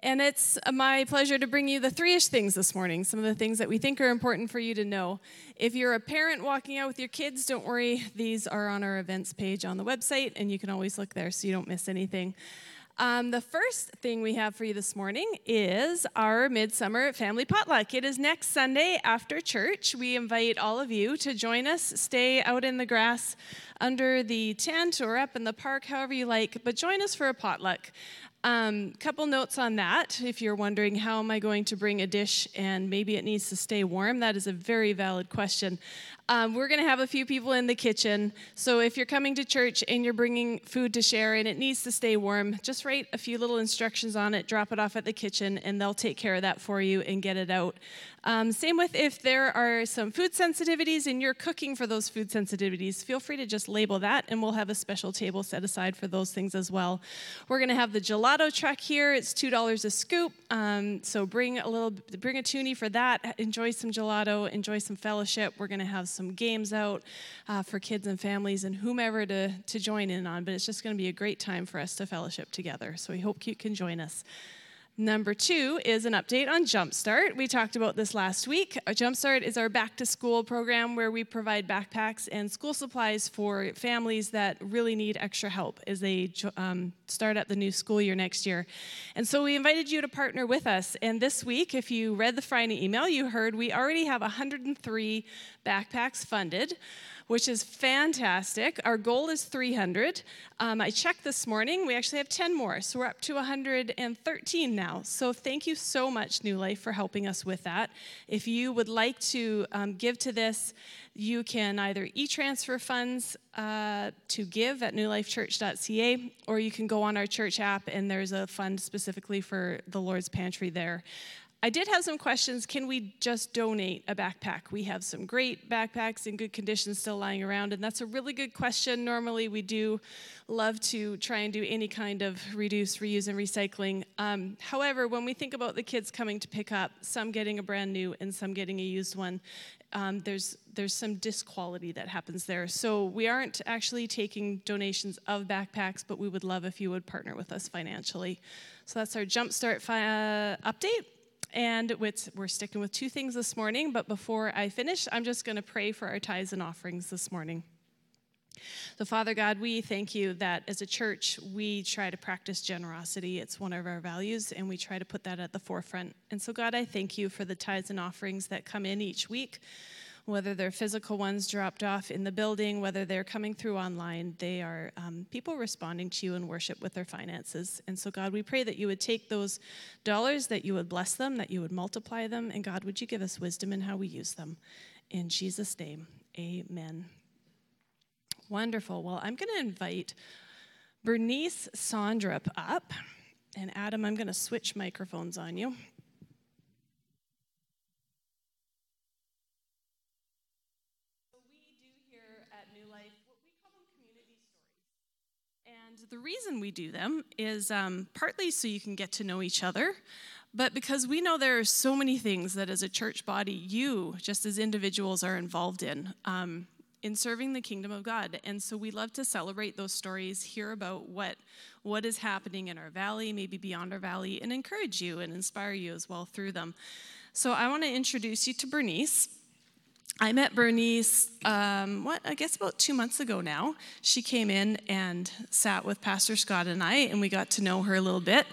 And it's my pleasure to bring you the three ish things this morning, some of the things that we think are important for you to know. If you're a parent walking out with your kids, don't worry, these are on our events page on the website, and you can always look there so you don't miss anything. Um, the first thing we have for you this morning is our Midsummer Family Potluck. It is next Sunday after church. We invite all of you to join us, stay out in the grass under the tent or up in the park, however you like, but join us for a potluck. Um, couple notes on that. If you're wondering how am I going to bring a dish and maybe it needs to stay warm, that is a very valid question. Um, we're going to have a few people in the kitchen. So if you're coming to church and you're bringing food to share and it needs to stay warm, just write a few little instructions on it, drop it off at the kitchen, and they'll take care of that for you and get it out. Um, same with if there are some food sensitivities and you're cooking for those food sensitivities, feel free to just label that and we'll have a special table set aside for those things as well. We're going to have the gelato truck here. It's $2 a scoop. Um, so bring a little, bring a toonie for that. Enjoy some gelato, enjoy some fellowship. We're going to have some games out uh, for kids and families and whomever to, to join in on, but it's just going to be a great time for us to fellowship together. So we hope you can join us. Number two is an update on Jumpstart. We talked about this last week. Jumpstart is our back to school program where we provide backpacks and school supplies for families that really need extra help as they um, start at the new school year next year. And so we invited you to partner with us. And this week, if you read the Friday email, you heard we already have 103 backpacks funded which is fantastic. Our goal is 300. Um, I checked this morning, we actually have 10 more, so we're up to 113 now. So thank you so much, New Life, for helping us with that. If you would like to um, give to this, you can either e transfer funds uh, to give at newlifechurch.ca, or you can go on our church app and there's a fund specifically for the Lord's Pantry there. I did have some questions. Can we just donate a backpack? We have some great backpacks in good condition still lying around, and that's a really good question. Normally, we do love to try and do any kind of reduce, reuse, and recycling. Um, however, when we think about the kids coming to pick up, some getting a brand new and some getting a used one, um, there's there's some disquality that happens there. So we aren't actually taking donations of backpacks, but we would love if you would partner with us financially. So that's our Jumpstart fi- uh, update. And we're sticking with two things this morning, but before I finish, I'm just going to pray for our tithes and offerings this morning. So, Father God, we thank you that as a church, we try to practice generosity. It's one of our values, and we try to put that at the forefront. And so, God, I thank you for the tithes and offerings that come in each week whether they're physical ones dropped off in the building, whether they're coming through online, they are um, people responding to you in worship with their finances. And so, God, we pray that you would take those dollars, that you would bless them, that you would multiply them, and God, would you give us wisdom in how we use them? In Jesus' name, amen. Wonderful. Well, I'm going to invite Bernice Sondrup up. And Adam, I'm going to switch microphones on you. The reason we do them is um, partly so you can get to know each other, but because we know there are so many things that as a church body, you, just as individuals, are involved in. Um, in serving the kingdom of God. And so we love to celebrate those stories, hear about what what is happening in our valley, maybe beyond our valley, and encourage you and inspire you as well through them. So I want to introduce you to Bernice. I met Bernice, um, what, I guess about two months ago now. She came in and sat with Pastor Scott and I, and we got to know her a little bit.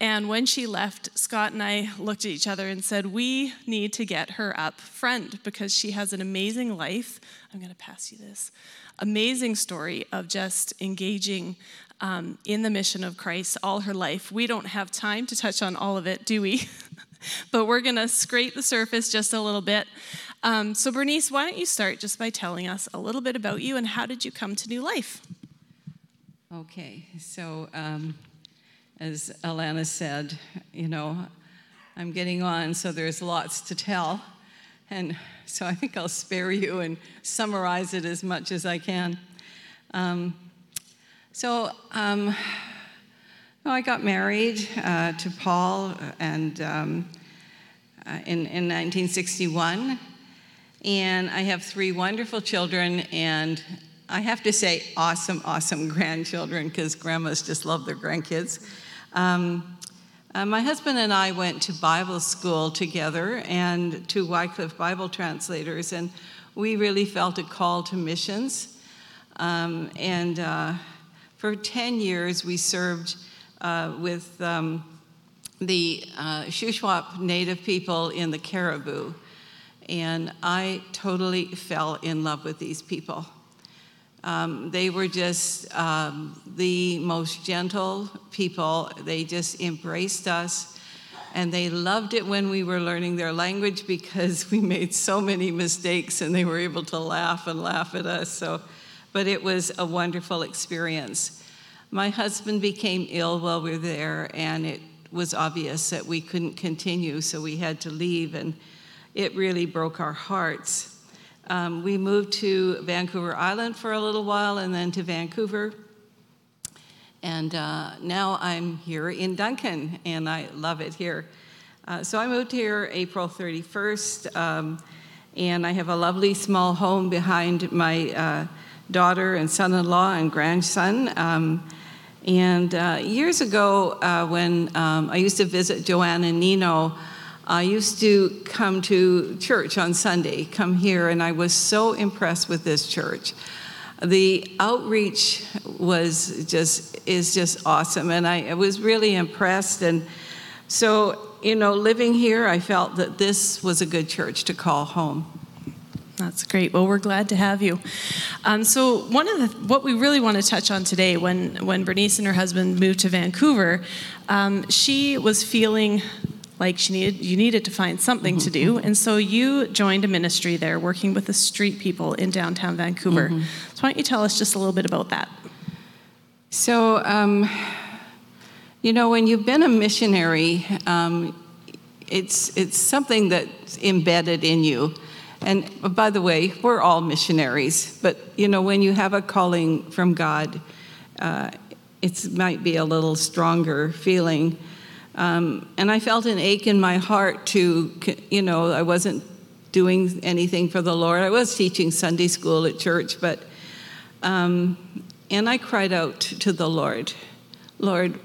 And when she left, Scott and I looked at each other and said, We need to get her up front because she has an amazing life. I'm going to pass you this amazing story of just engaging um, in the mission of Christ all her life. We don't have time to touch on all of it, do we? but we're going to scrape the surface just a little bit. Um, so, Bernice, why don't you start just by telling us a little bit about you and how did you come to New Life? Okay, so um, as Alana said, you know, I'm getting on, so there's lots to tell. And so I think I'll spare you and summarize it as much as I can. Um, so um, well, I got married uh, to Paul and um, uh, in, in 1961. And I have three wonderful children, and I have to say, awesome, awesome grandchildren, because grandmas just love their grandkids. Um, Uh, my husband and I went to Bible school together and to Wycliffe Bible Translators, and we really felt a call to missions. Um, and uh, for 10 years, we served uh, with um, the uh, Shuswap Native people in the Cariboo. And I totally fell in love with these people. Um, they were just um, the most gentle people. They just embraced us. And they loved it when we were learning their language because we made so many mistakes and they were able to laugh and laugh at us. So, but it was a wonderful experience. My husband became ill while we were there, and it was obvious that we couldn't continue, so we had to leave, and it really broke our hearts. Um, we moved to Vancouver Island for a little while and then to Vancouver. And uh, now I'm here in Duncan, and I love it here. Uh, so I moved here April 31st, um, and I have a lovely small home behind my uh, daughter and son in law and grandson. Um, and uh, years ago, uh, when um, I used to visit Joanne and Nino, I used to come to church on Sunday, come here, and I was so impressed with this church. The outreach was just is just awesome, and I, I was really impressed. And so, you know, living here, I felt that this was a good church to call home. That's great. Well, we're glad to have you. Um, so, one of the what we really want to touch on today, when when Bernice and her husband moved to Vancouver, um, she was feeling like she needed you needed to find something mm-hmm. to do and so you joined a ministry there working with the street people in downtown vancouver mm-hmm. so why don't you tell us just a little bit about that so um, you know when you've been a missionary um, it's it's something that's embedded in you and by the way we're all missionaries but you know when you have a calling from god uh, it might be a little stronger feeling um, and I felt an ache in my heart to, you know, I wasn't doing anything for the Lord. I was teaching Sunday school at church, but, um, and I cried out to the Lord, Lord,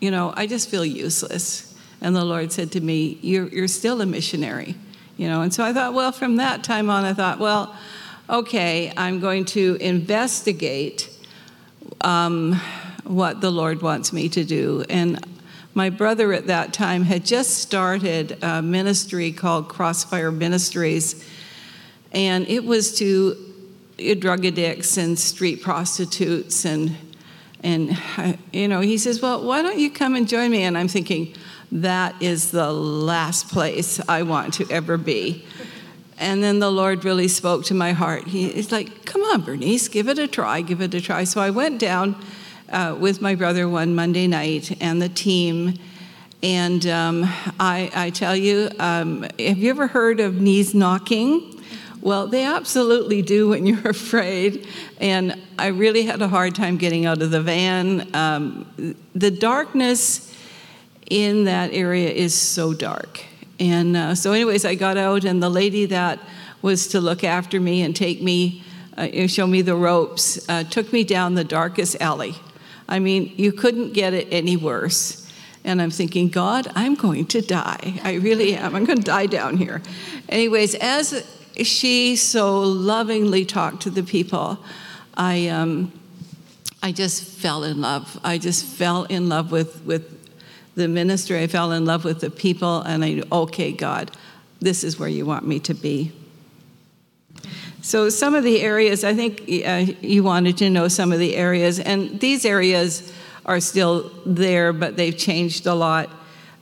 you know, I just feel useless. And the Lord said to me, You're, you're still a missionary, you know. And so I thought, well, from that time on, I thought, well, okay, I'm going to investigate um, what the Lord wants me to do. And my brother at that time had just started a ministry called Crossfire Ministries, and it was to drug addicts and street prostitutes and and you know he says well why don't you come and join me and i'm thinking that is the last place i want to ever be and then the lord really spoke to my heart he, he's like come on bernice give it a try give it a try so i went down uh, with my brother one Monday night and the team. And um, I, I, tell you, um, have you ever heard of knees knocking? Well, they absolutely do when you're afraid. And I really had a hard time getting out of the van. Um, the darkness in that area is so dark. And uh, so, anyways, I got out, and the lady that was to look after me and take me, uh, show me the ropes, uh, took me down the darkest alley. I mean, you couldn't get it any worse. And I'm thinking, God, I'm going to die. I really am. I'm going to die down here. Anyways, as she so lovingly talked to the people, I, um, I just fell in love. I just fell in love with, with the ministry. I fell in love with the people, and I, okay, God, this is where you want me to be. So, some of the areas, I think uh, you wanted to know some of the areas, and these areas are still there, but they've changed a lot.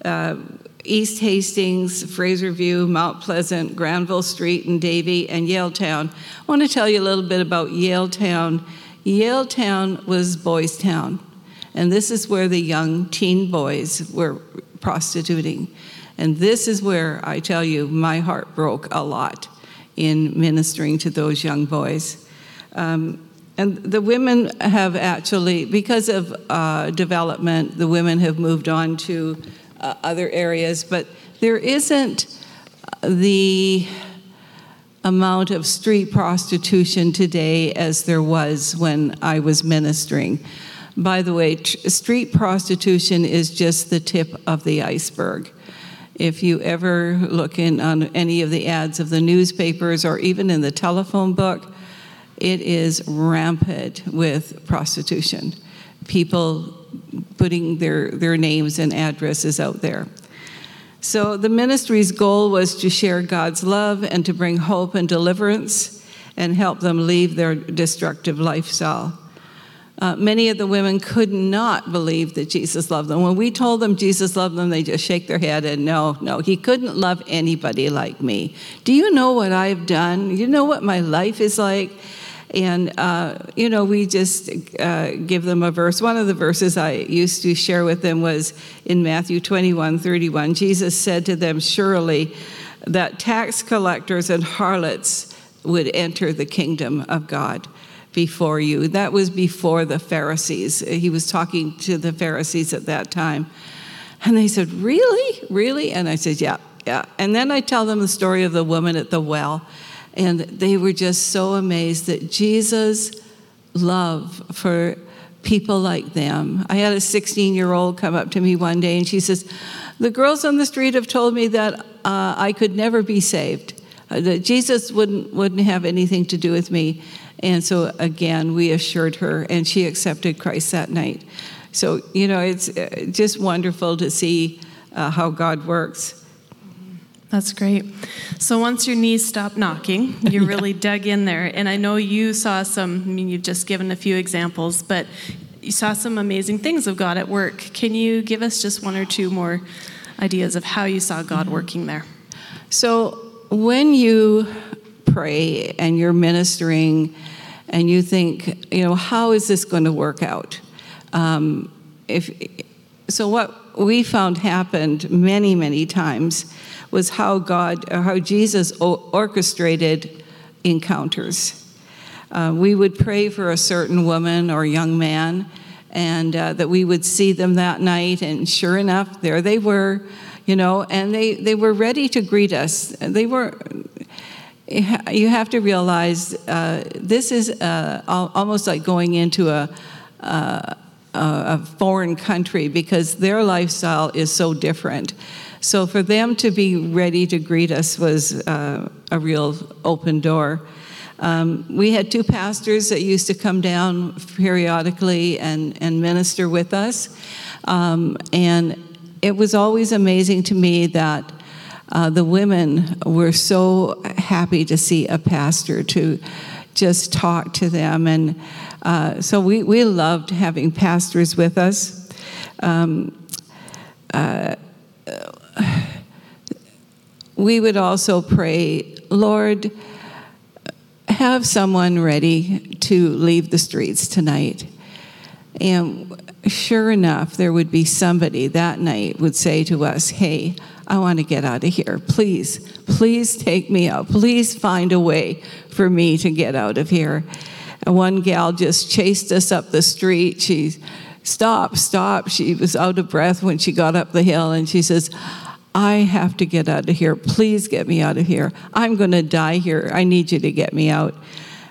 Uh, East Hastings, Fraserview, Mount Pleasant, Granville Street, and Davie, and Yaletown. I want to tell you a little bit about Yaletown. Yale Town was Boys Town, and this is where the young teen boys were prostituting. And this is where I tell you, my heart broke a lot in ministering to those young boys. Um, and the women have actually, because of uh, development, the women have moved on to uh, other areas, but there isn't the amount of street prostitution today as there was when I was ministering. By the way, tr- street prostitution is just the tip of the iceberg. If you ever look in on any of the ads of the newspapers or even in the telephone book, it is rampant with prostitution. People putting their, their names and addresses out there. So the ministry's goal was to share God's love and to bring hope and deliverance and help them leave their destructive lifestyle. Uh, many of the women could not believe that Jesus loved them. When we told them Jesus loved them, they just shake their head and no, no, he couldn't love anybody like me. Do you know what I've done? You know what my life is like? And, uh, you know, we just uh, give them a verse. One of the verses I used to share with them was in Matthew 21 31. Jesus said to them, Surely that tax collectors and harlots would enter the kingdom of God before you. That was before the Pharisees. He was talking to the Pharisees at that time. And they said, Really? Really? And I said, Yeah, yeah. And then I tell them the story of the woman at the well. And they were just so amazed that Jesus' love for people like them. I had a 16 year old come up to me one day and she says, The girls on the street have told me that uh, I could never be saved, uh, that Jesus wouldn't, wouldn't have anything to do with me. And so again, we assured her, and she accepted Christ that night. So, you know, it's uh, just wonderful to see uh, how God works. That's great. So once your knees stopped knocking, you yeah. really dug in there. And I know you saw some, I mean, you've just given a few examples, but you saw some amazing things of God at work. Can you give us just one or two more ideas of how you saw God mm-hmm. working there? So when you pray and you're ministering and you think, you know, how is this going to work out? Um, if so, what we found happened many, many times was how God, how Jesus orchestrated encounters. Uh, we would pray for a certain woman or young man, and uh, that we would see them that night, and sure enough, there they were, you know, and they, they were ready to greet us. They were, you have to realize uh, this is uh, almost like going into a, a, a foreign country because their lifestyle is so different. So for them to be ready to greet us was uh, a real open door. Um, we had two pastors that used to come down periodically and, and minister with us. Um, and it was always amazing to me that uh, the women were so happy to see a pastor to just talk to them. And uh, so we, we loved having pastors with us. Um, uh, we would also pray, Lord, have someone ready to leave the streets tonight. And sure enough, there would be somebody that night would say to us, Hey, I want to get out of here. Please, please take me out. Please find a way for me to get out of here. And one gal just chased us up the street. She stopped, stopped. She was out of breath when she got up the hill and she says, I have to get out of here. Please get me out of here. I'm going to die here. I need you to get me out.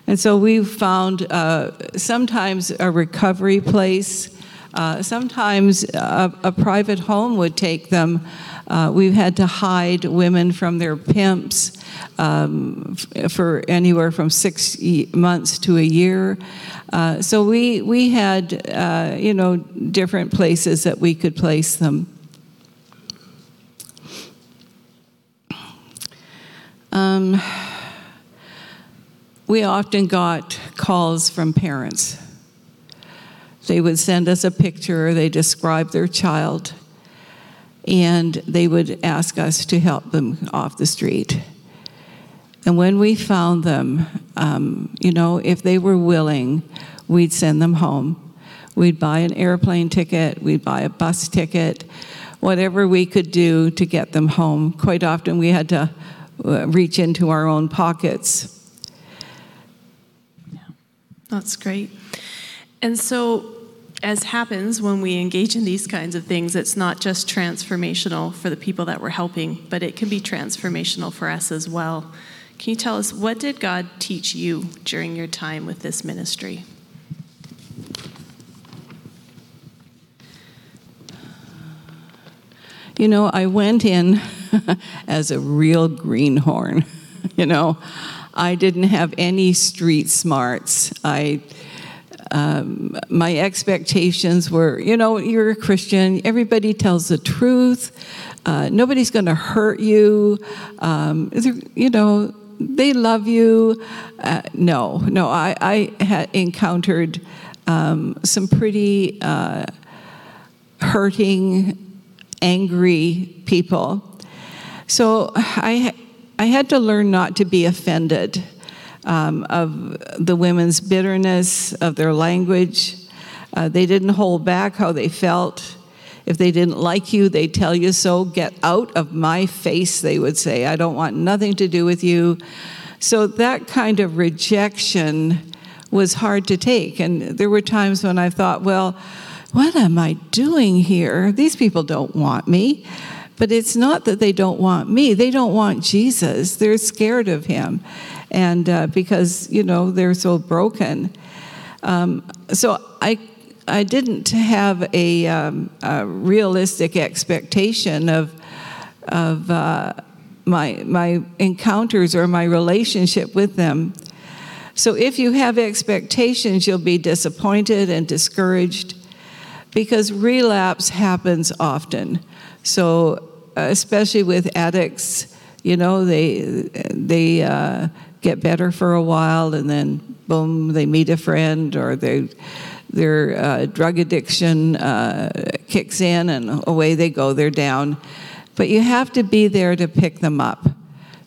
And so we found uh, sometimes a recovery place, uh, sometimes a, a, private home would take them. Uh, we've had to hide women from their pimps um, f- for anywhere from six months to a year. Uh, so we, we had, uh, you know, different places that we could place them. Um, we often got calls from parents. They would send us a picture, they describe their child, and they would ask us to help them off the street. And when we found them, um, you know, if they were willing, we'd send them home. We'd buy an airplane ticket, we'd buy a bus ticket, whatever we could do to get them home. Quite often we had to uh, reach into our own pockets. Yeah, that's great. And so, as happens when we engage in these kinds of things, it's not just transformational for the people that we're helping, but it can be transformational for us as well. Can you tell us what did God teach you during your time with this ministry? You know, I went in as a real greenhorn. you know, I didn't have any street smarts. I um, my expectations were, you know, you're a Christian. Everybody tells the truth. Uh, nobody's going to hurt you. Um, you know, they love you. Uh, no, no, I, I had encountered um, some pretty uh, hurting, angry people. So I, I had to learn not to be offended um, of the women's bitterness, of their language. Uh, they didn't hold back how they felt. If they didn't like you, they tell you so. Get out of my face, they would say. I don't want nothing to do with you. So that kind of rejection was hard to take. And there were times when I thought, well, what am I doing here? These people don't want me. But it's not that they don't want me, they don't want Jesus. They're scared of him. And uh, because, you know, they're so broken. Um, so I I didn't have a, um, a realistic expectation of, of uh, my, my encounters or my relationship with them. So if you have expectations, you'll be disappointed and discouraged because relapse happens often. So, especially with addicts, you know, they, they uh, get better for a while and then boom, they meet a friend or they their uh, drug addiction uh, kicks in and away they go, they're down. But you have to be there to pick them up.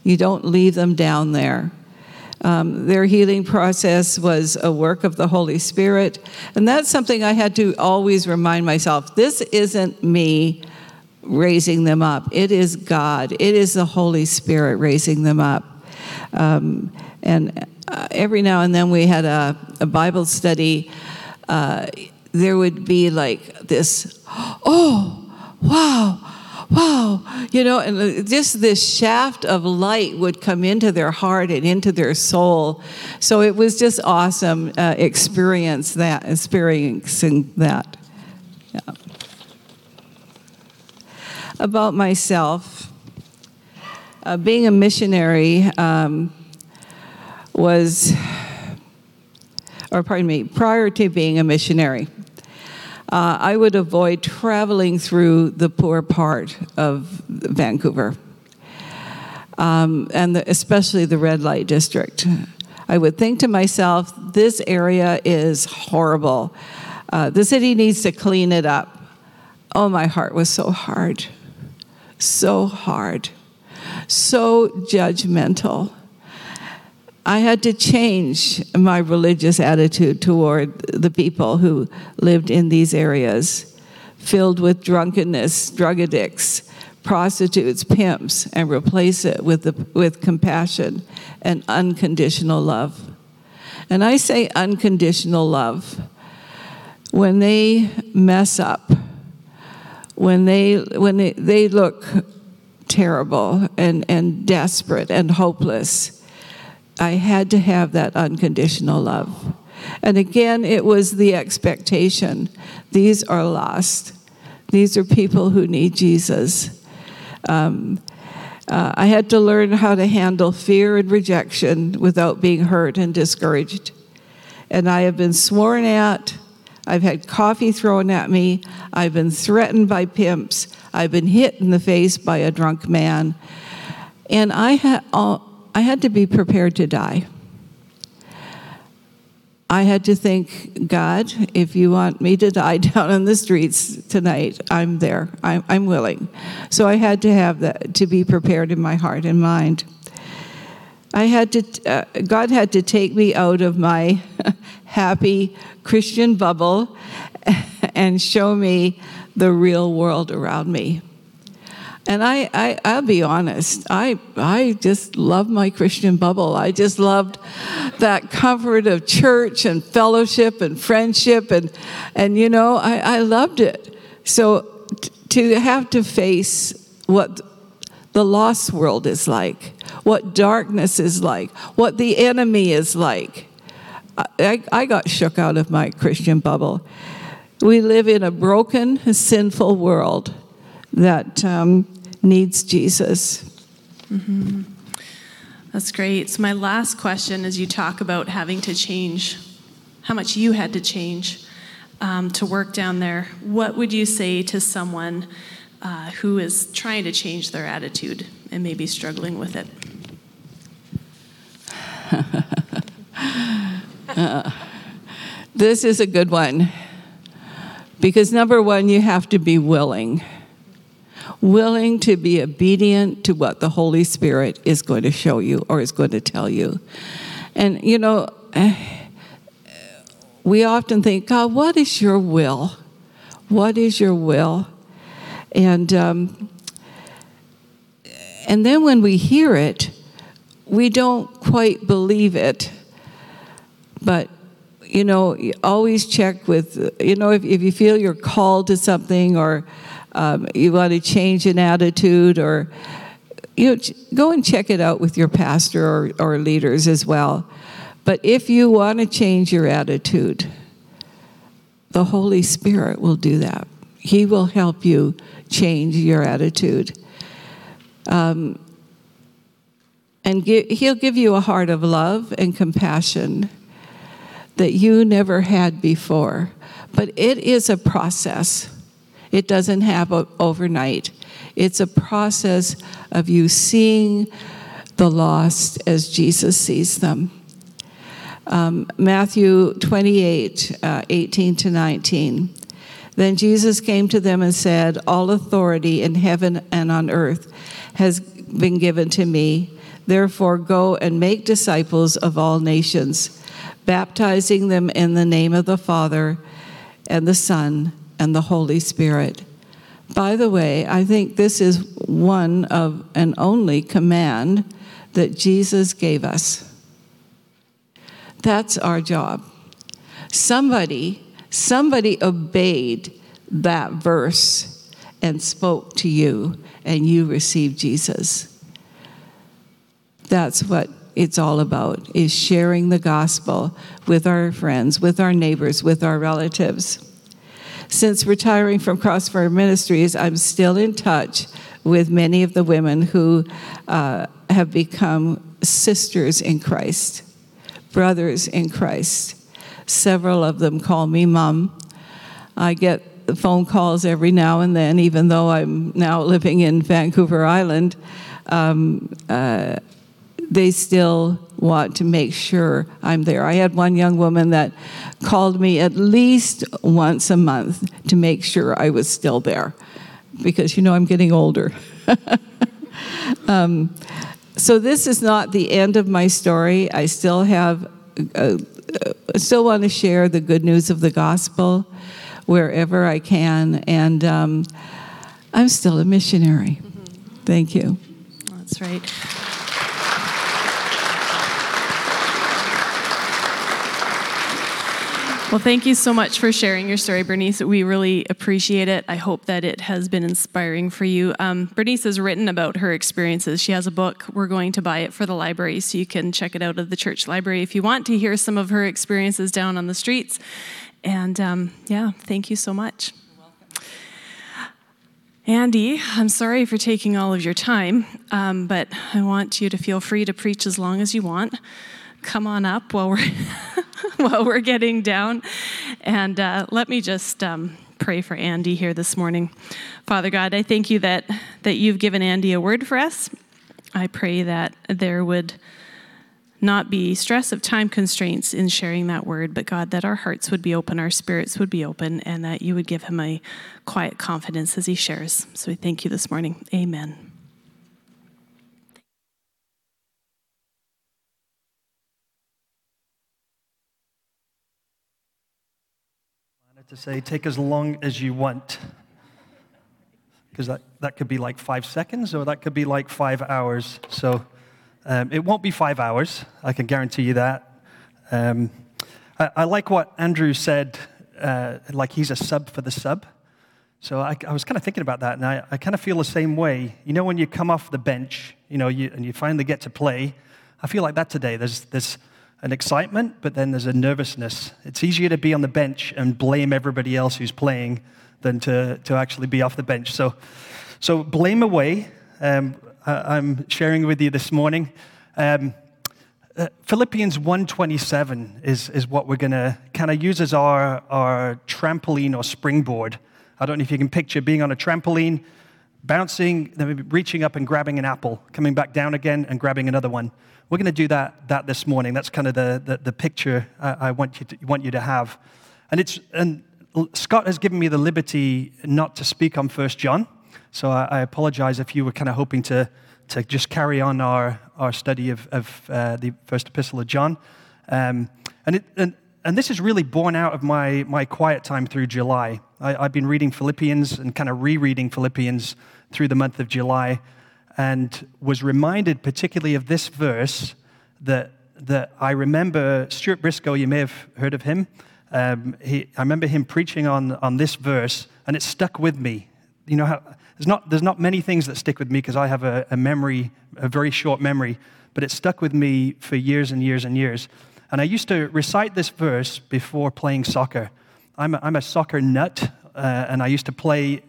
You don't leave them down there. Um, their healing process was a work of the Holy Spirit. And that's something I had to always remind myself this isn't me raising them up, it is God, it is the Holy Spirit raising them up. Um, and uh, every now and then we had a, a Bible study uh, there would be like this, oh, wow, wow, you know, and just this shaft of light would come into their heart and into their soul. So it was just awesome uh, experience that, experiencing that. Yeah. About myself, uh, being a missionary um, was or pardon me, prior to being a missionary, uh, I would avoid traveling through the poor part of Vancouver, um, and the, especially the red light district. I would think to myself, this area is horrible. Uh, the city needs to clean it up. Oh, my heart was so hard, so hard, so judgmental. I had to change my religious attitude toward the people who lived in these areas, filled with drunkenness, drug addicts, prostitutes, pimps, and replace it with, the, with compassion and unconditional love. And I say unconditional love. When they mess up, when they, when they, they look terrible and, and desperate and hopeless, I had to have that unconditional love. And again, it was the expectation these are lost, these are people who need Jesus. Um, uh, I had to learn how to handle fear and rejection without being hurt and discouraged. And I have been sworn at. I've had coffee thrown at me. I've been threatened by pimps. I've been hit in the face by a drunk man. And I had I had to be prepared to die. I had to think, God, if you want me to die down on the streets tonight, I'm there. I'm, I'm willing. So I had to have that, to be prepared in my heart and mind. I had to, uh, God had to take me out of my happy Christian bubble and show me the real world around me. And I, I, I'll be honest, I, I just love my Christian bubble. I just loved that comfort of church and fellowship and friendship. And, and you know, I, I loved it. So t- to have to face what the lost world is like, what darkness is like, what the enemy is like, I, I got shook out of my Christian bubble. We live in a broken, sinful world that um, needs Jesus. Mm-hmm. That's great. So, my last question is you talk about having to change, how much you had to change um, to work down there. What would you say to someone uh, who is trying to change their attitude and maybe struggling with it? uh, this is a good one. Because number one, you have to be willing. Willing to be obedient to what the Holy Spirit is going to show you or is going to tell you. And, you know, we often think, God, what is your will? What is your will? And, um, and then when we hear it, we don't quite believe it. But you know, always check with, you know, if, if you feel you're called to something or um, you want to change an attitude or, you know, go and check it out with your pastor or, or leaders as well. But if you want to change your attitude, the Holy Spirit will do that. He will help you change your attitude. Um, and give, he'll give you a heart of love and compassion that you never had before. But it is a process, it doesn't happen overnight. It's a process of you seeing the lost as Jesus sees them. Um, Matthew 28 uh, 18 to 19. Then Jesus came to them and said, All authority in heaven and on earth has been given to me. Therefore, go and make disciples of all nations baptizing them in the name of the Father and the Son and the Holy Spirit. By the way, I think this is one of an only command that Jesus gave us. That's our job. Somebody, somebody obeyed that verse and spoke to you, and you received Jesus. That's what it's all about is sharing the gospel with our friends, with our neighbors, with our relatives. Since retiring from Crossfire Ministries, I'm still in touch with many of the women who uh, have become sisters in Christ, brothers in Christ. Several of them call me mom. I get phone calls every now and then, even though I'm now living in Vancouver Island. Um, uh, they still want to make sure I'm there. I had one young woman that called me at least once a month to make sure I was still there because, you know, I'm getting older. um, so, this is not the end of my story. I still have, uh, uh, still want to share the good news of the gospel wherever I can. And um, I'm still a missionary. Mm-hmm. Thank you. That's right. Well, thank you so much for sharing your story, Bernice. We really appreciate it. I hope that it has been inspiring for you. Um, Bernice has written about her experiences. She has a book. We're going to buy it for the library, so you can check it out at the church library if you want to hear some of her experiences down on the streets. And um, yeah, thank you so much. Andy, I'm sorry for taking all of your time, um, but I want you to feel free to preach as long as you want come on up while we're while we're getting down, and uh, let me just um, pray for Andy here this morning. Father God, I thank you that that you've given Andy a word for us. I pray that there would not be stress of time constraints in sharing that word, but God, that our hearts would be open, our spirits would be open, and that you would give him a quiet confidence as he shares. So we thank you this morning. Amen. To say, take as long as you want. Because that, that could be like five seconds or that could be like five hours. So um, it won't be five hours, I can guarantee you that. Um, I, I, like what Andrew said, uh, like he's a sub for the sub. So I, I was kind of thinking about that, and I, I kind of feel the same way. You know, when you come off the bench, you know, you, and you finally get to play, I feel like that today. There's, there's an excitement, but then there's a nervousness. It's easier to be on the bench and blame everybody else who's playing than to, to actually be off the bench. So So, blame away. Um, I, am sharing with you this morning. Um, uh, Philippians 1:27 is, is what we're going to kind of use as our, our trampoline or springboard. I don't know if you can picture being on a trampoline, bouncing, then reaching up and grabbing an apple, coming back down again and grabbing another one. We're going to do that, that this morning. That's kind of the, the, the picture I, I want, you to, want you to have. And, it's, and Scott has given me the liberty not to speak on First John, so I, I apologize if you were kind of hoping to to just carry on our, our study of, of uh, the first epistle of John. Um, and, it, and, and this is really born out of my, my quiet time through July. I, have been reading Philippians and kind of rereading Philippians through the month of July and was reminded particularly of this verse that, that I remember Stuart Briscoe, you may have heard of him. Um, he, I remember him preaching on, on this verse, and it stuck with me. You know how there's not, there's not many things that stick with me because I have a, a memory, a very short memory, but it stuck with me for years and years and years. And I used to recite this verse before playing soccer. I'm a, I'm a soccer nut, uh, and I used to play.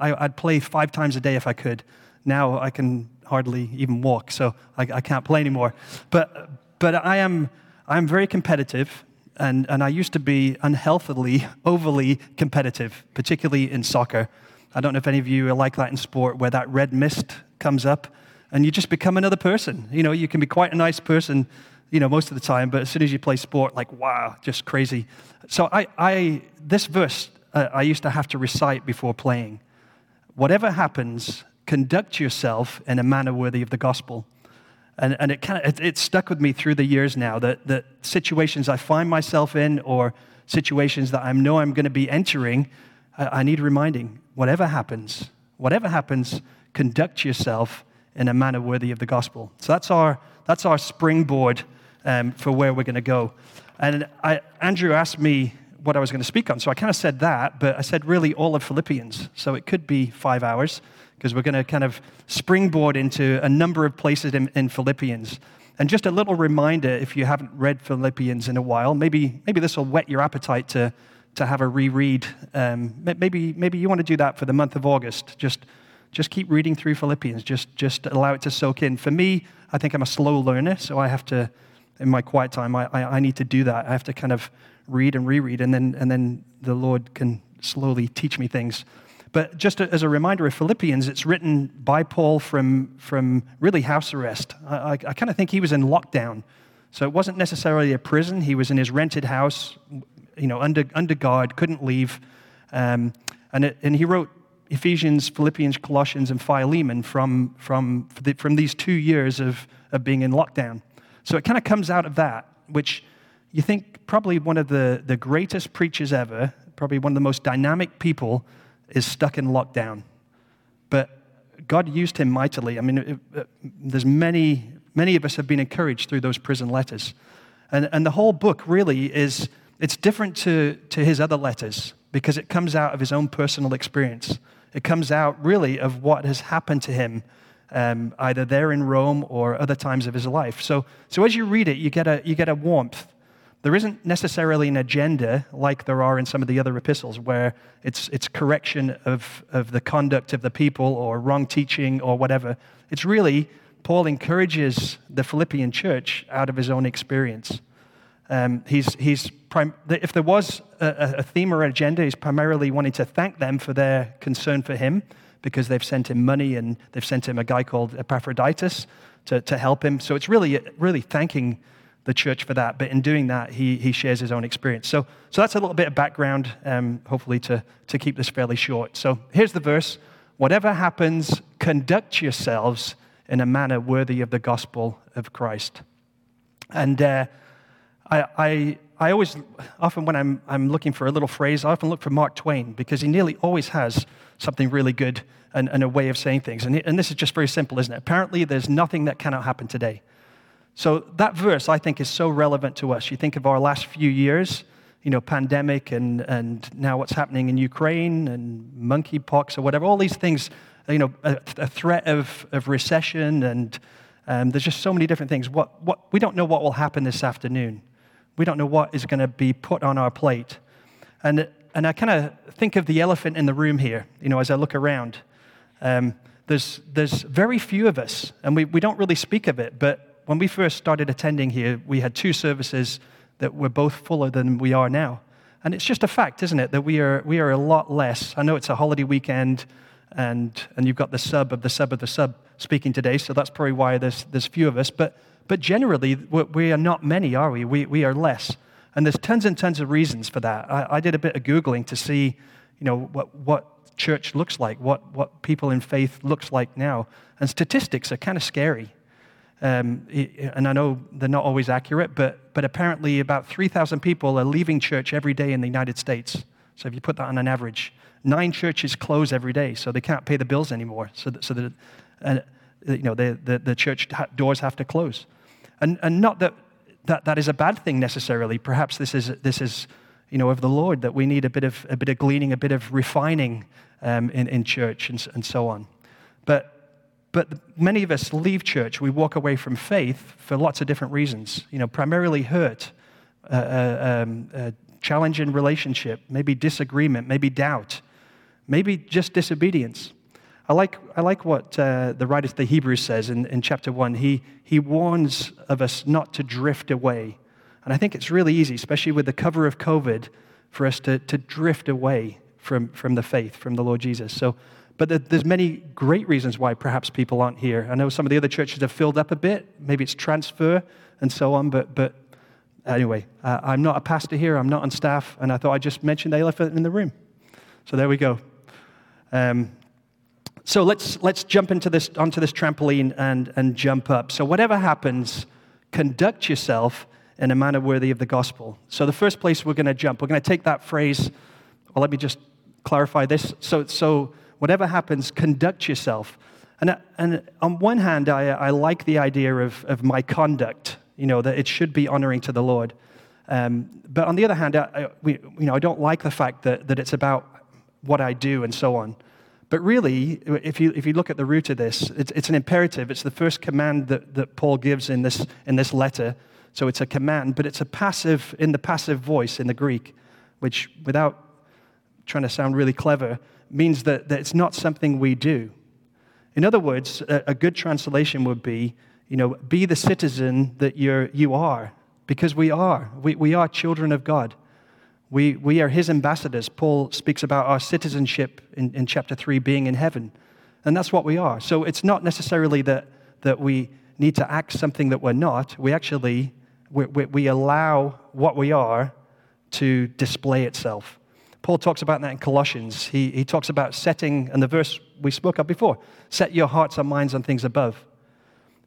I, would play five times a day if I could. Now I can hardly even walk, so I, I can't play anymore. But, but I am I'm very competitive, and, and I used to be unhealthily, overly competitive, particularly in soccer. I don't know if any of you are like that in sport, where that red mist comes up and you just become another person. You know, you can be quite a nice person, you know, most of the time, but as soon as you play sport, like, wow, just crazy. So I, I this verse uh, I used to have to recite before playing. Whatever happens, conduct yourself in a manner worthy of the gospel. And, and it kind of it, it stuck with me through the years now that, that situations I find myself in or situations that I know I'm going to be entering, I, I need reminding whatever happens, whatever happens, conduct yourself in a manner worthy of the gospel. So that's our, that's our springboard um, for where we're going to go. And I, Andrew asked me what I was going to speak on. So I kind of said that, but I said really all of Philippians. So it could be five hours because we're going to kind of springboard into a number of places in, in, Philippians. And just a little reminder if you haven't read Philippians in a while, maybe, maybe this will whet your appetite to, to have a reread. Um, maybe, maybe you want to do that for the month of August. Just, just keep reading through Philippians. Just, just allow it to soak in. For me, I think I'm a slow learner, so I have to, in my quiet time, I, I, I need to do that. I have to kind of read and reread, and then, and then the Lord can slowly teach me things. But just as a reminder of Philippians, it's written by Paul from, from really house arrest. I, I, I kind of think he was in lockdown. So it wasn't necessarily a prison. He was in his rented house you know, under, under guard, couldn't leave. Um, and, it, and he wrote Ephesians, Philippians, Colossians, and Philemon from, from, from these two years of, of being in lockdown. So it kind of comes out of that, which you think probably one of the, the greatest preachers ever, probably one of the most dynamic people, is stuck in lockdown. But God used him mightily. I mean, it, it, there's many, many of us have been encouraged through those prison letters. And, and the whole book really is it's different to, to his other letters because it comes out of his own personal experience. It comes out really of what has happened to him, um, either there in Rome or other times of his life. So, so as you read it, you get, a, you get a warmth. There isn't necessarily an agenda like there are in some of the other epistles where it's, it's correction of, of the conduct of the people or wrong teaching or whatever. It's really, Paul encourages the Philippian church out of his own experience. Um, he's, he's prim- if there was a, a theme or agenda, he's primarily wanting to thank them for their concern for him because they've sent him money and they've sent him a guy called Epaphroditus to, to help him. So it's really, really thanking the church for that. But in doing that, he, he shares his own experience. So, so that's a little bit of background, um, hopefully, to, to keep this fairly short. So here's the verse Whatever happens, conduct yourselves in a manner worthy of the gospel of Christ. And uh, I, I, I always, often when I'm, I'm looking for a little phrase, I often look for Mark Twain because he nearly always has something really good and, and a way of saying things. And, and this is just very simple, isn't it? Apparently, there's nothing that cannot happen today. So that verse, I think, is so relevant to us. You think of our last few years, you know, pandemic and, and now what's happening in Ukraine and monkeypox or whatever, all these things, you know, a, a threat of, of recession and um, there's just so many different things. What, what, we don't know what will happen this afternoon. We don't know what is going to be put on our plate. And, and I kind of think of the elephant in the room here, you know, as I look around. Um, there's, there's very few of us, and we, we don't really speak of it, but when we first started attending here, we had two services that were both fuller than we are now. And it's just a fact, isn't it, that we are, we are a lot less. I know it's a holiday weekend, and, and you've got the sub of the sub of the sub speaking today, so that's probably why there's, there's few of us. But, but generally, we are not many, are we? we? We are less. And there's tons and tons of reasons for that. I, I did a bit of Googling to see, you know, what, what church looks like, what, what people in faith looks like now. And statistics are kind of scary. Um, and I know they're not always accurate, but, but apparently about 3,000 people are leaving church every day in the United States. So if you put that on an average, nine churches close every day, so they can't pay the bills anymore. So that, so that uh, you know, the, the, the church doors have to close. And, and not that, that that is a bad thing necessarily. Perhaps this is, this is you know, of the Lord, that we need a bit of, a bit of gleaning, a bit of refining um, in, in church and, and so on. But but many of us leave church, we walk away from faith for lots of different reasons. You know, primarily hurt, uh, uh, um, uh, challenge in relationship, maybe disagreement, maybe doubt, maybe just disobedience. I like, I like what uh, the writer of the Hebrews says in, in chapter 1. He, he warns of us not to drift away. And I think it's really easy, especially with the cover of COVID, for us to, to drift away from, from the faith, from the Lord Jesus. So but there's many great reasons why perhaps people aren't here. I know some of the other churches have filled up a bit. Maybe it's transfer and so on. But, but anyway, uh, I'm not a pastor here. I'm not on staff. And I thought I'd just mention the elephant in the room. So there we go. Um, so let's, let's jump into this, onto this trampoline and, and jump up. So whatever happens, conduct yourself in a manner worthy of the gospel. So the first place we're going to jump, we're going to take that phrase. Well, let me just clarify this. So, so whatever happens, conduct yourself. And, and on one hand, I, I like the idea of, of my conduct, you know, that it should be honoring to the Lord. Um, but on the other hand, I, I, we, you know, I don't like the fact that, that it's about what I do and so on. But really, if you, if you look at the root of this, it's, it's an imperative. It's the first command that, that Paul gives in this, in this letter. So it's a command, but it's a passive, in the passive voice in the Greek, which, without trying to sound really clever, means that, that it's not something we do. In other words, a, a good translation would be, you know, be the citizen that you're, you are, because we are. We, we are children of God. We, we are his ambassadors. Paul speaks about our citizenship in, in chapter 3 being in heaven. And that's what we are. So it's not necessarily that, that we need to act something that we're not. We actually, we, we, we allow what we are to display itself. Paul talks about that in Colossians. He, he talks about setting, and the verse we spoke of before set your hearts and minds on things above.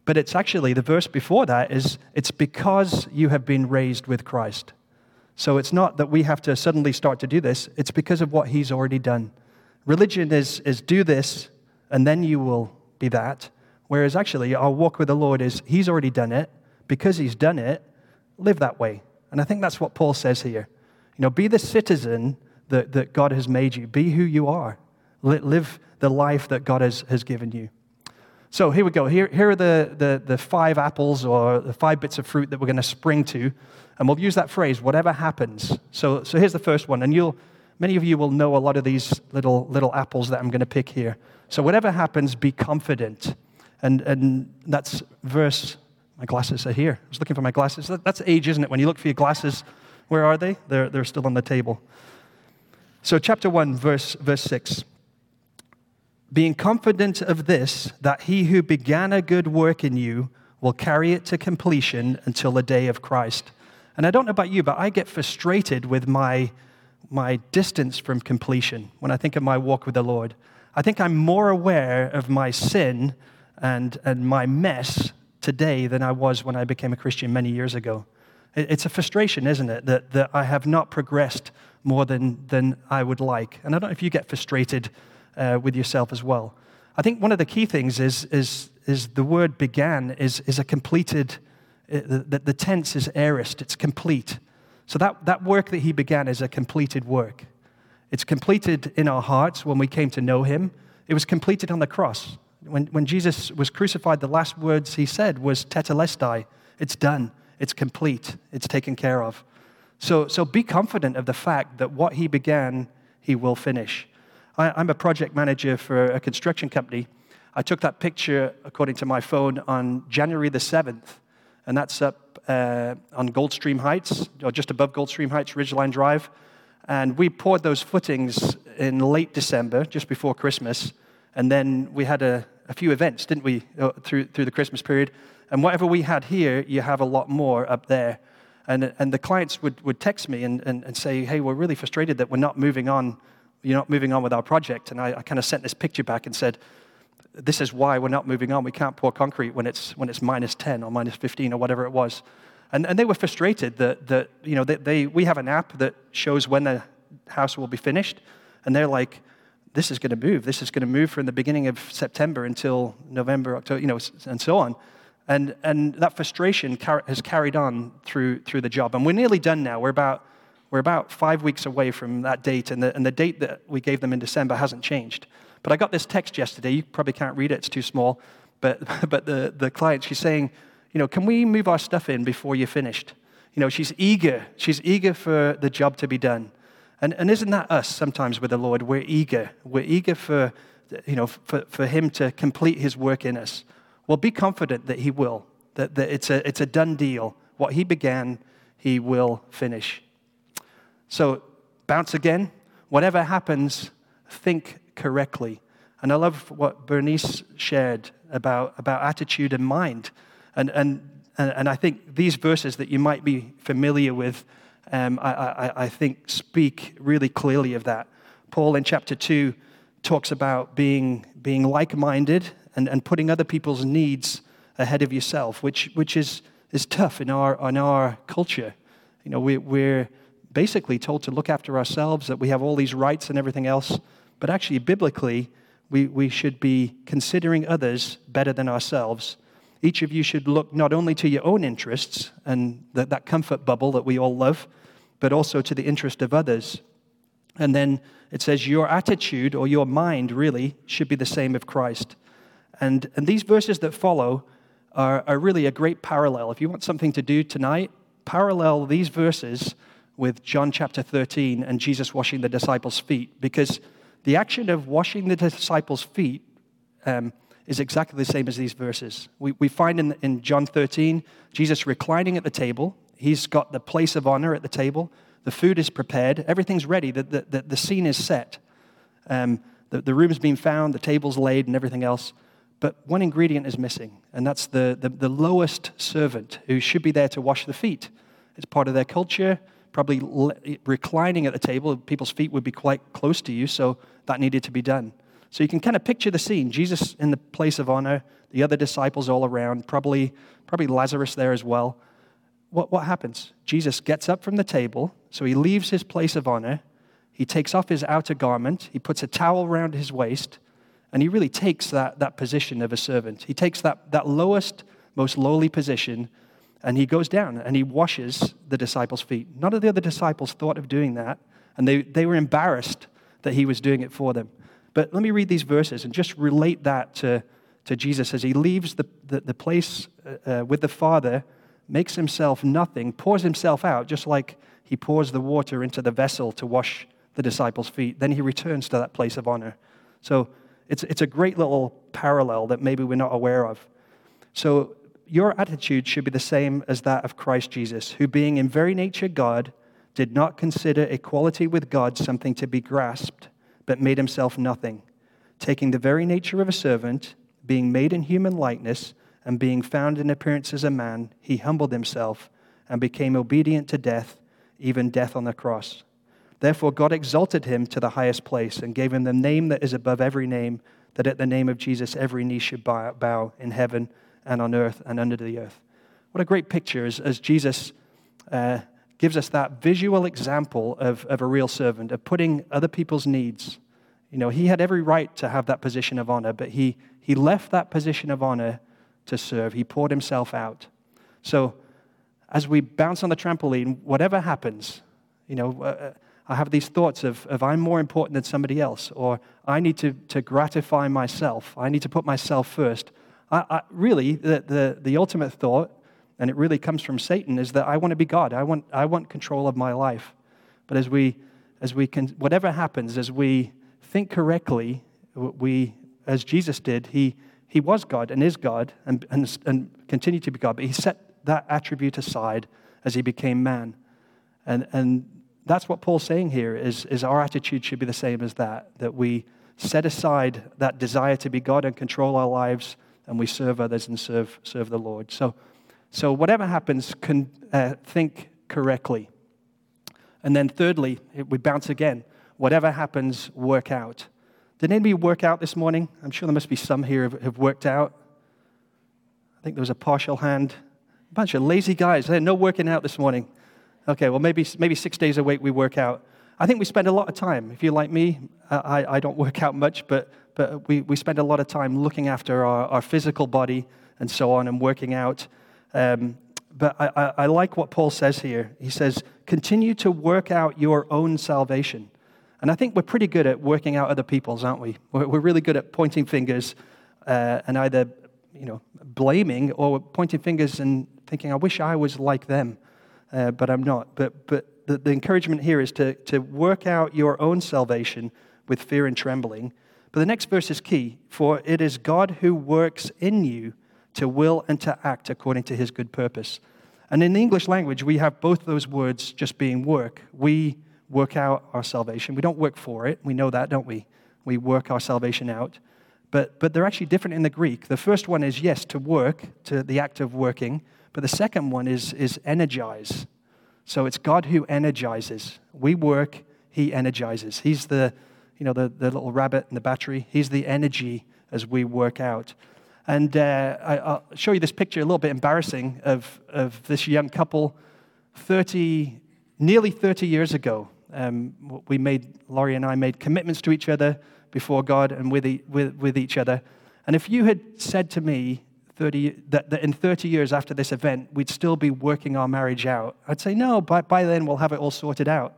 But it's actually the verse before that is it's because you have been raised with Christ. So it's not that we have to suddenly start to do this, it's because of what he's already done. Religion is, is do this, and then you will be that. Whereas actually, our walk with the Lord is he's already done it. Because he's done it, live that way. And I think that's what Paul says here. You know, be the citizen that, that God has made you. Be who you are. Live the life that God has, has given you. So here we go. Here, here are the, the, the five apples or the five bits of fruit that we're going to spring to. And we'll use that phrase, whatever happens. So, so here's the first one. And you'll, many of you will know a lot of these little, little apples that I'm going to pick here. So whatever happens, be confident. And, and that's verse, my glasses are here. I was looking for my glasses. That's age, isn't it? When you look for your glasses, where are they? They're, they're still on the table. So, chapter 1, verse, verse 6. Being confident of this, that he who began a good work in you will carry it to completion until the day of Christ. And I don't know about you, but I get frustrated with my, my distance from completion when I think of my walk with the Lord. I think I'm more aware of my sin and, and my mess today than I was when I became a Christian many years ago. It's a frustration, isn't it, that, that I have not progressed more than, than I would like. And I don't know if you get frustrated uh, with yourself as well. I think one of the key things is, is, is the word began is, is a completed, uh, the, the tense is aorist, it's complete. So that, that work that he began is a completed work. It's completed in our hearts when we came to know him. It was completed on the cross. When, when Jesus was crucified, the last words he said was tetelestai, it's done, it's complete, it's taken care of. So, so be confident of the fact that what he began, he will finish. I, I'm a project manager for a construction company. I took that picture, according to my phone, on January the 7th, and that's up uh, on Goldstream Heights, or just above Goldstream Heights, Ridgeline Drive. And we poured those footings in late December, just before Christmas. And then we had a, a few events, didn't we, uh, through, through the Christmas period. And whatever we had here, you have a lot more up there. And, and the clients would, would text me and, and, and say, hey, we're really frustrated that we're not moving on, you're not moving on with our project. And I, I kind of sent this picture back and said, this is why we're not moving on. We can't pour concrete when it's, when it's minus 10 or minus 15 or whatever it was. And, and they were frustrated that, that you know, they, they, we have an app that shows when the house will be finished. And they're like, this is going to move. This is going to move from the beginning of September until November, October, you know, and so on. And, and that frustration car- has carried on through, through the job. And we're nearly done now. We're about, we're about five weeks away from that date. And the, and the date that we gave them in December hasn't changed. But I got this text yesterday. You probably can't read it, it's too small. But, but the, the client, she's saying, you know, can we move our stuff in before you're finished? You know, she's eager. She's eager for the job to be done. And, and isn't that us sometimes with the Lord? We're eager. We're eager for, you know, for, for Him to complete His work in us. Well, be confident that He will, that, that it's, a, it's a done deal. What He began, He will finish. So, bounce again. Whatever happens, think correctly. And I love what Bernice shared about, about attitude and mind. And, and, and I think these verses that you might be familiar with, um, I, I, I think speak really clearly of that. Paul in chapter 2 talks about being, being like minded and, and putting other people's needs ahead of yourself, which, which is, is tough in our, in our culture. You know, we, we're basically told to look after ourselves, that we have all these rights and everything else. But actually, biblically, we, we should be considering others better than ourselves. Each of you should look not only to your own interests and that, that comfort bubble that we all love, but also to the interest of others. And then it says, Your attitude or your mind really should be the same of Christ. And, and these verses that follow are, are really a great parallel. If you want something to do tonight, parallel these verses with John chapter 13 and Jesus washing the disciples' feet, because the action of washing the disciples' feet um, is exactly the same as these verses. We, we find in, in John 13, Jesus reclining at the table. He's got the place of honor at the table. The food is prepared. Everything's ready. The, the, the, the scene is set. Um, the, the room's been found, the table's laid, and everything else. But one ingredient is missing, and that's the, the, the lowest servant who should be there to wash the feet. It's part of their culture, probably reclining at the table. People's feet would be quite close to you, so that needed to be done. So you can kind of picture the scene Jesus in the place of honor, the other disciples all around, probably, probably Lazarus there as well. What, what happens? Jesus gets up from the table, so he leaves his place of honor. He takes off his outer garment, he puts a towel around his waist, and he really takes that, that position of a servant. He takes that, that lowest, most lowly position, and he goes down and he washes the disciples' feet. None of the other disciples thought of doing that, and they, they were embarrassed that he was doing it for them. But let me read these verses and just relate that to, to Jesus as he leaves the, the, the place uh, uh, with the Father, makes himself nothing, pours himself out, just like he pours the water into the vessel to wash the disciples' feet. Then he returns to that place of honor. So it's, it's a great little parallel that maybe we're not aware of. So your attitude should be the same as that of Christ Jesus, who, being in very nature God, did not consider equality with God something to be grasped but made himself nothing, taking the very nature of a servant, being made in human likeness, and being found in appearance as a man, he humbled himself and became obedient to death, even death on the cross. Therefore, God exalted him to the highest place and gave him the name that is above every name, that at the name of Jesus every knee should bow, in heaven and on earth and under the earth. What a great picture as, as Jesus uh, gives us that visual example of, of a real servant, of putting other people's needs. You know, he had every right to have that position of honor, but he, he left that position of honor to serve. He poured himself out. So, as we bounce on the trampoline, whatever happens, you know, uh, uh I have these thoughts of, of I'm more important than somebody else, or I need to, to gratify myself. I need to put myself first. I, I, really, the, the, the ultimate thought and it really comes from Satan, is that I want to be God. I want, I want control of my life. But as we, as we can, whatever happens, as we think correctly, we, as Jesus did, he, he was God and is God and, and, and continued to be God, but he set that attribute aside as he became man. And, and that's what Paul's saying here is, is our attitude should be the same as that, that we set aside that desire to be God and control our lives, and we serve others and serve, serve the Lord. So, so whatever happens, can, uh, think correctly. And then thirdly, we bounce again. Whatever happens, work out. Did anybody work out this morning? I'm sure there must be some here who have worked out. I think there was a partial hand. A bunch of lazy guys. They're no working out this morning. Okay, well, maybe, maybe six days a week we work out. I think we spend a lot of time. If you're like me, I, I don't work out much, but, but we, we spend a lot of time looking after our, our physical body and so on and working out. Um, but I, I, I like what Paul says here. He says, continue to work out your own salvation. And I think we're pretty good at working out other people's, aren't we? We're, we're really good at pointing fingers uh, and either you know, blaming or pointing fingers and thinking, I wish I was like them, uh, but I'm not. But, but the, the encouragement here is to, to work out your own salvation with fear and trembling. But the next verse is key for it is God who works in you to will and to act according to his good purpose. And in the English language, we have both those words just being work. We work out our salvation. We don't work for it. We know that, don't we? We work our salvation out. But, but they're actually different in the Greek. The first one is, yes, to work, to the act of working. But the second one is, is energize. So it's God who energizes. We work, He energizes. He's the, you know, the, the little rabbit in the battery. He's the energy as we work out. And uh, I, will show you this picture, a little bit embarrassing, of, of this young couple 30, nearly 30 years ago. Um, we made, Laurie and I made commitments to each other before God and with, with, with each other. And if you had said to me 30, that, that in 30 years after this event, we'd still be working our marriage out, I'd say, no, by, by then we'll have it all sorted out.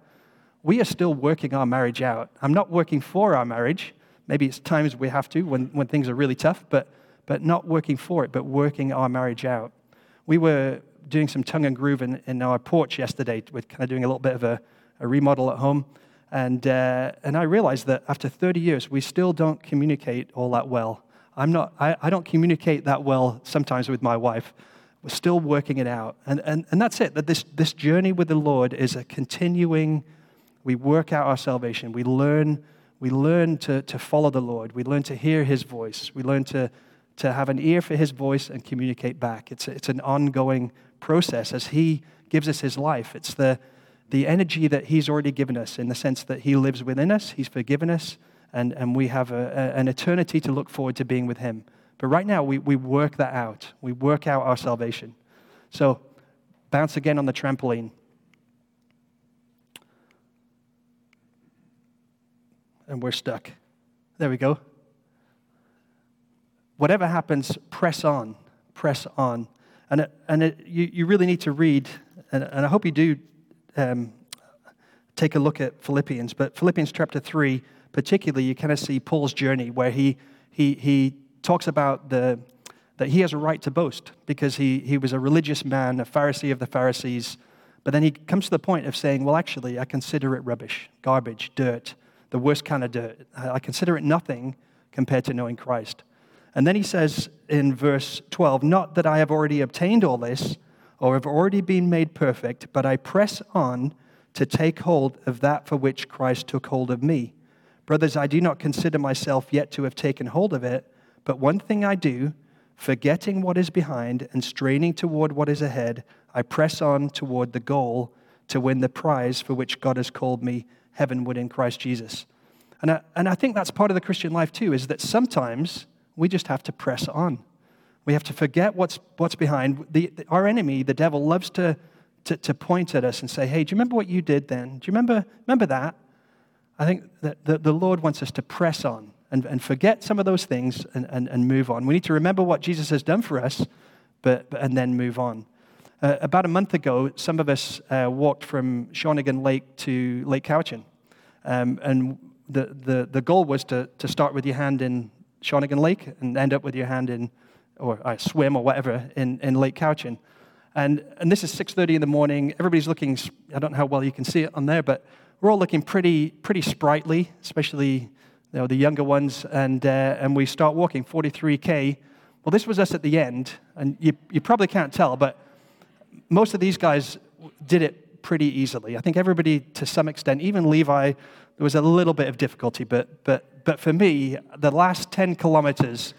We are still working our marriage out. I'm not working for our marriage. Maybe it's times we have to when, when things are really tough, but, but not working for it, but working our marriage out. We were doing some tongue and groove in, in our porch yesterday. We're kind of doing a little bit of a, a remodel at home. And, uh, and I realized that after 30 years, we still don't communicate all that well. I'm not, I, I don't communicate that well sometimes with my wife. We're still working it out. And, and, and that's it, that this, this journey with the Lord is a continuing, we work out our salvation. We learn, we learn to, to follow the Lord. We learn to hear his voice. We learn to, to have an ear for his voice and communicate back. It's, it's an ongoing process as he gives us his life. It's the, the energy that he's already given us in the sense that he lives within us, he's forgiven us, and, and we have a, a, an eternity to look forward to being with Him. But right now, we, we work that out. We work out our salvation. So, bounce again on the trampoline. And we're stuck. There we go. Whatever happens, press on. Press on. And, it, and it, you, you really need to read, and, and I hope you do um, take a look at Philippians, but Philippians chapter 3 particularly, you kind of see Paul's journey where he, he, he talks about the, that he has a right to boast because he, he was a religious man, a Pharisee of the Pharisees. But then he comes to the point of saying, well, actually, I consider it rubbish, garbage, dirt, the worst kind of dirt. I consider it nothing compared to knowing Christ. And then he says in verse 12, Not that I have already obtained all this or have already been made perfect, but I press on to take hold of that for which Christ took hold of me. Brothers, I do not consider myself yet to have taken hold of it, but one thing I do, forgetting what is behind and straining toward what is ahead, I press on toward the goal to win the prize for which God has called me heavenward in Christ Jesus. And I, and I think that's part of the Christian life too, is that sometimes we just have to press on. We have to forget what's, what's behind. The, the, our enemy, the devil, loves to, to, to point at us and say, hey, do you remember what you did then? Do you remember, remember that? I think that the, the Lord wants us to press on and, and forget some of those things and, and, and move on. We need to remember what Jesus has done for us, but, but and then move on. Uh, about a month ago, some of us uh, walked from Shawnigan Lake to Lake Cowichan. Um, and the, the, the goal was to, to start with your hand in Shawnigan Lake and end up with your hand in, or uh, swim or whatever, in, in Lake Cowichan. And, and this is 6.30 in the morning. Everybody's looking, I don't know how well you can see it on there, but we're all looking pretty, pretty sprightly, especially you know, the younger ones, and, uh, and we start walking 43K. Well, this was us at the end, and you, you probably can't tell, but most of these guys did it pretty easily. I think everybody, to some extent, even Levi, there was a little bit of difficulty, but, but, but for me, the last 10 kilometers,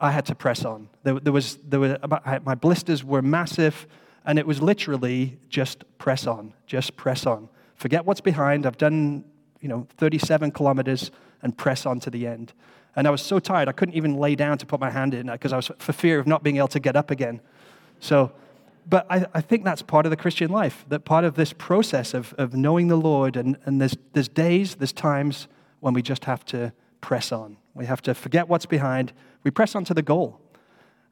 I had to press on. There, there was, there were, my blisters were massive, and it was literally just press on, just press on. Forget what's behind. I've done, you know, 37 kilometers and press on to the end. And I was so tired, I couldn't even lay down to put my hand in because I was for fear of not being able to get up again. So, but I, I, think that's part of the Christian life, that part of this process of, of knowing the Lord. And, and there's, there's days, there's times when we just have to press on. We have to forget what's behind. We press on to the goal.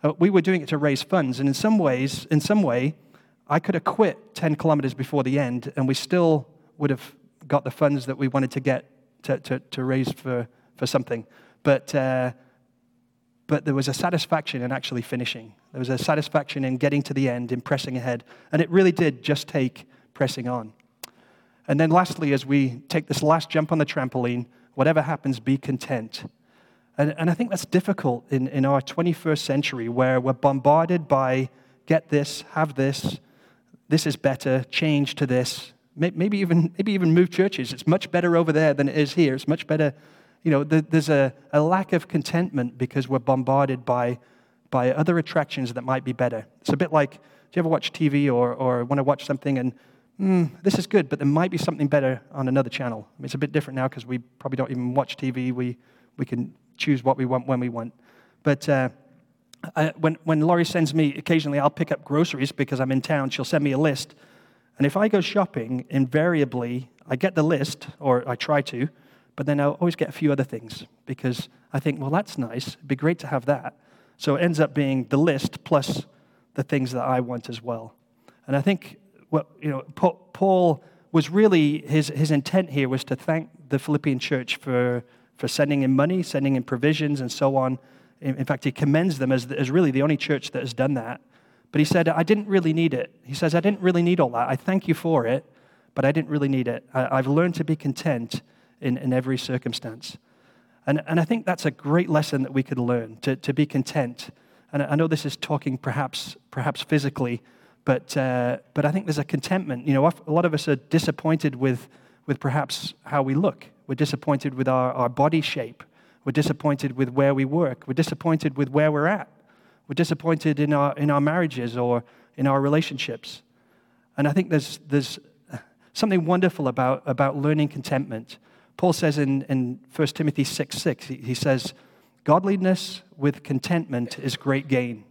Uh, we were doing it to raise funds. And in some ways, in some way, I could have quit 10 kilometers before the end, and we still would have got the funds that we wanted to get to, to, to raise for, for something. But, uh, but there was a satisfaction in actually finishing. There was a satisfaction in getting to the end, in pressing ahead. And it really did just take pressing on. And then, lastly, as we take this last jump on the trampoline, whatever happens, be content. And, and I think that's difficult in, in our 21st century where we're bombarded by get this, have this, this is better, change to this. Maybe even, maybe even move churches. It's much better over there than it is here. It's much better. You know, there's a, a lack of contentment because we're bombarded by, by other attractions that might be better. It's a bit like, do you ever watch TV or, or want to watch something and, mm, this is good, but there might be something better on another channel? I mean, it's a bit different now because we probably don't even watch TV. We, we can choose what we want when we want. But uh, I, when, when Laurie sends me, occasionally I'll pick up groceries because I'm in town. She'll send me a list. And if I go shopping, invariably, I get the list, or I try to, but then I'll always get a few other things because I think, well, that's nice. It'd be great to have that. So it ends up being the list plus the things that I want as well. And I think what, you know, Paul was really, his, his intent here was to thank the Philippian church for, for sending in money, sending in provisions, and so on. In, fact, he commends them as, as really the only church that has done that. But he said, I didn't really need it. He says, I didn't really need all that. I thank you for it, but I didn't really need it. I, have learned to be content in, in every circumstance. And, and I think that's a great lesson that we could learn to, to be content. And I know this is talking perhaps, perhaps physically, but, uh, but I think there's a contentment. You know, a lot of us are disappointed with, with perhaps how we look. We're disappointed with our, our body shape. We're disappointed with where we work. We're disappointed with where we're at. We're disappointed in our, in our marriages or in our relationships. And I think there's, there's something wonderful about, about learning contentment. Paul says in, in 1 Timothy 6 6, he, he says, Godliness with contentment is great gain.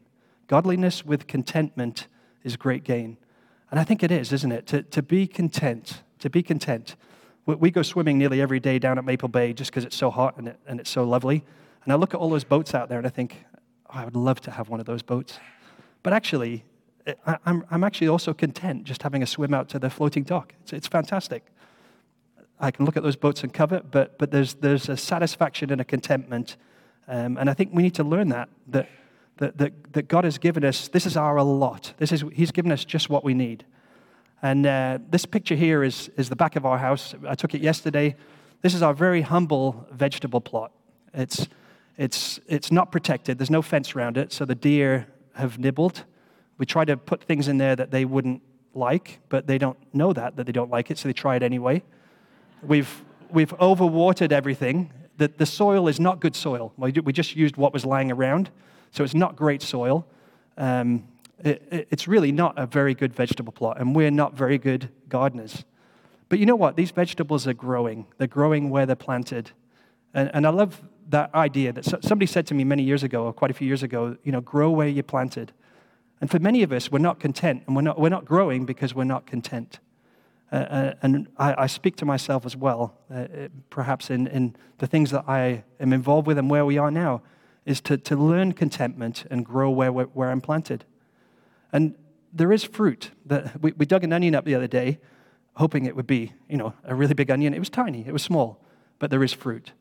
Godliness with contentment is great gain. And I think it is, isn't it? To, to be content, to be content. We go swimming nearly every day down at Maple Bay just because it's so hot and, it, and it's so lovely. And I look at all those boats out there and I think, oh, I would love to have one of those boats. But actually, I, I'm, I'm actually also content just having a swim out to the floating dock. It's, it's fantastic. I can look at those boats and covet, but, but there's, there's a satisfaction and a contentment. Um, and I think we need to learn that, that, that, that, that God has given us, this is our lot. This is, he's given us just what we need. And uh, this picture here is, is the back of our house. I took it yesterday. This is our very humble vegetable plot. It's, it's, it's not protected, there's no fence around it, so the deer have nibbled. We try to put things in there that they wouldn't like, but they don't know that, that they don't like it, so they try it anyway. We've, we've overwatered everything. The, the soil is not good soil. We just used what was lying around, so it's not great soil. Um, it, it's really not a very good vegetable plot, and we're not very good gardeners. But you know what? These vegetables are growing. They're growing where they're planted. And, and I love that idea that somebody said to me many years ago, or quite a few years ago, you know, grow where you're planted. And for many of us, we're not content, and we're not, we're not growing because we're not content. Uh, uh and I, I, speak to myself as well, uh, perhaps in, in the things that I am involved with and where we are now, is to, to learn contentment and grow where, where I'm planted. And there is fruit. That we, we dug an onion up the other day, hoping it would be, you know, a really big onion. It was tiny, it was small, but there is fruit.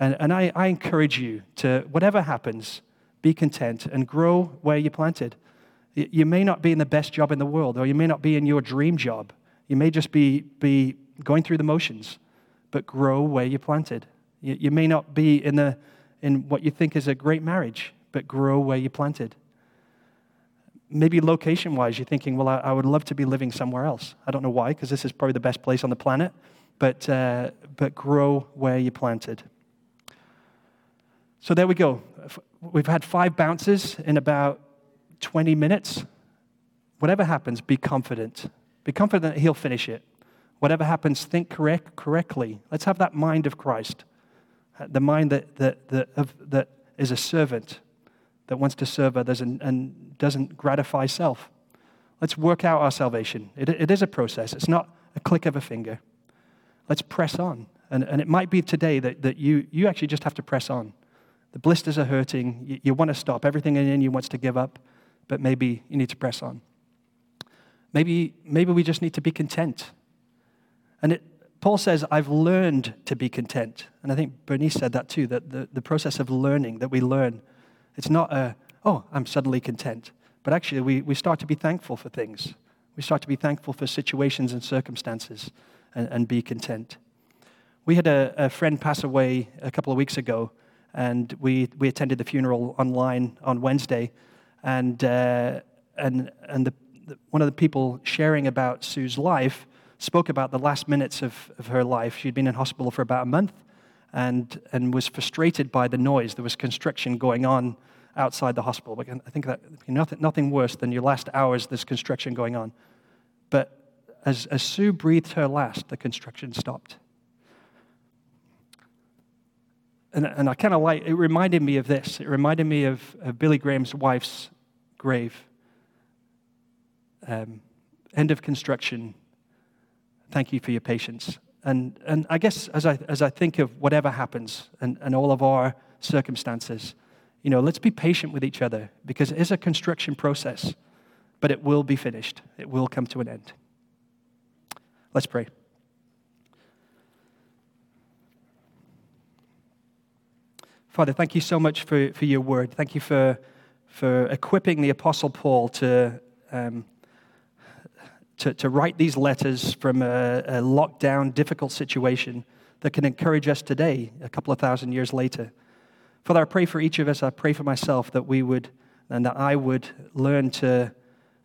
And, and I, I encourage you to, whatever happens, be content and grow where you planted. You may not be in the best job in the world, or you may not be in your dream job. You may just be, be going through the motions, but grow where you planted. You, you may not be in, the, in what you think is a great marriage, but grow where you planted. Maybe location wise, you're thinking, well, I, I, would love to be living somewhere else. I don't know why, because this is probably the best place on the planet, but, uh, but grow where you planted. So there we go. We've had five bounces in about 20 minutes. Whatever happens, be confident. Be confident that He'll finish it. Whatever happens, think correct, correctly. Let's have that mind of Christ, the mind that, that, that, of, that is a servant, that wants to serve others and, and doesn't gratify self. Let's work out our salvation. It, it is a process, it's not a click of a finger. Let's press on. And, and it might be today that, that you, you actually just have to press on. The blisters are hurting. You, you want to stop. Everything in you wants to give up, but maybe you need to press on. Maybe, maybe we just need to be content. And it, Paul says, I've learned to be content. And I think Bernice said that too, that the, the process of learning, that we learn, it's not a, oh, I'm suddenly content. But actually, we, we start to be thankful for things. We start to be thankful for situations and circumstances and, and be content. We had a, a friend pass away a couple of weeks ago, and we, we attended the funeral online on Wednesday. And, uh, and, and the, the, one of the people sharing about Sue's life spoke about the last minutes of, of her life. She'd been in hospital for about a month and, and was frustrated by the noise. There was construction going on outside the hospital. I think that nothing, nothing worse than your last hours, there's construction going on. But as, as Sue breathed her last, the construction stopped. and, and I kind of like, it reminded me of this. It reminded me of, of Billy Graham's wife's grave. Um, end of construction. Thank you for your patience. And, and I guess as I, as I think of whatever happens and, and all of our circumstances, you know, let's be patient with each other because it is a construction process, but it will be finished. It will come to an end. Let's pray. Father, thank you so much for, for your word. Thank you for, for equipping the Apostle Paul to, um, to, to, write these letters from a, a lockdown, difficult situation that can encourage us today, a couple of thousand years later. Father, I pray for each of us, I pray for myself that we would, and that I would learn to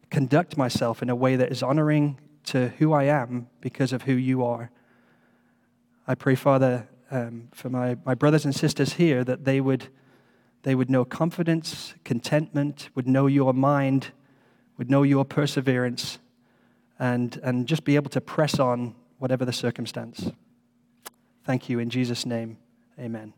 conduct myself in a way that is honoring to who I am because of who you are. I pray, Father, um, for my, my brothers and sisters here that they would, they would know confidence, contentment, would know your mind, would know your perseverance, and, and just be able to press on whatever the circumstance. Thank you. In Jesus' name, amen.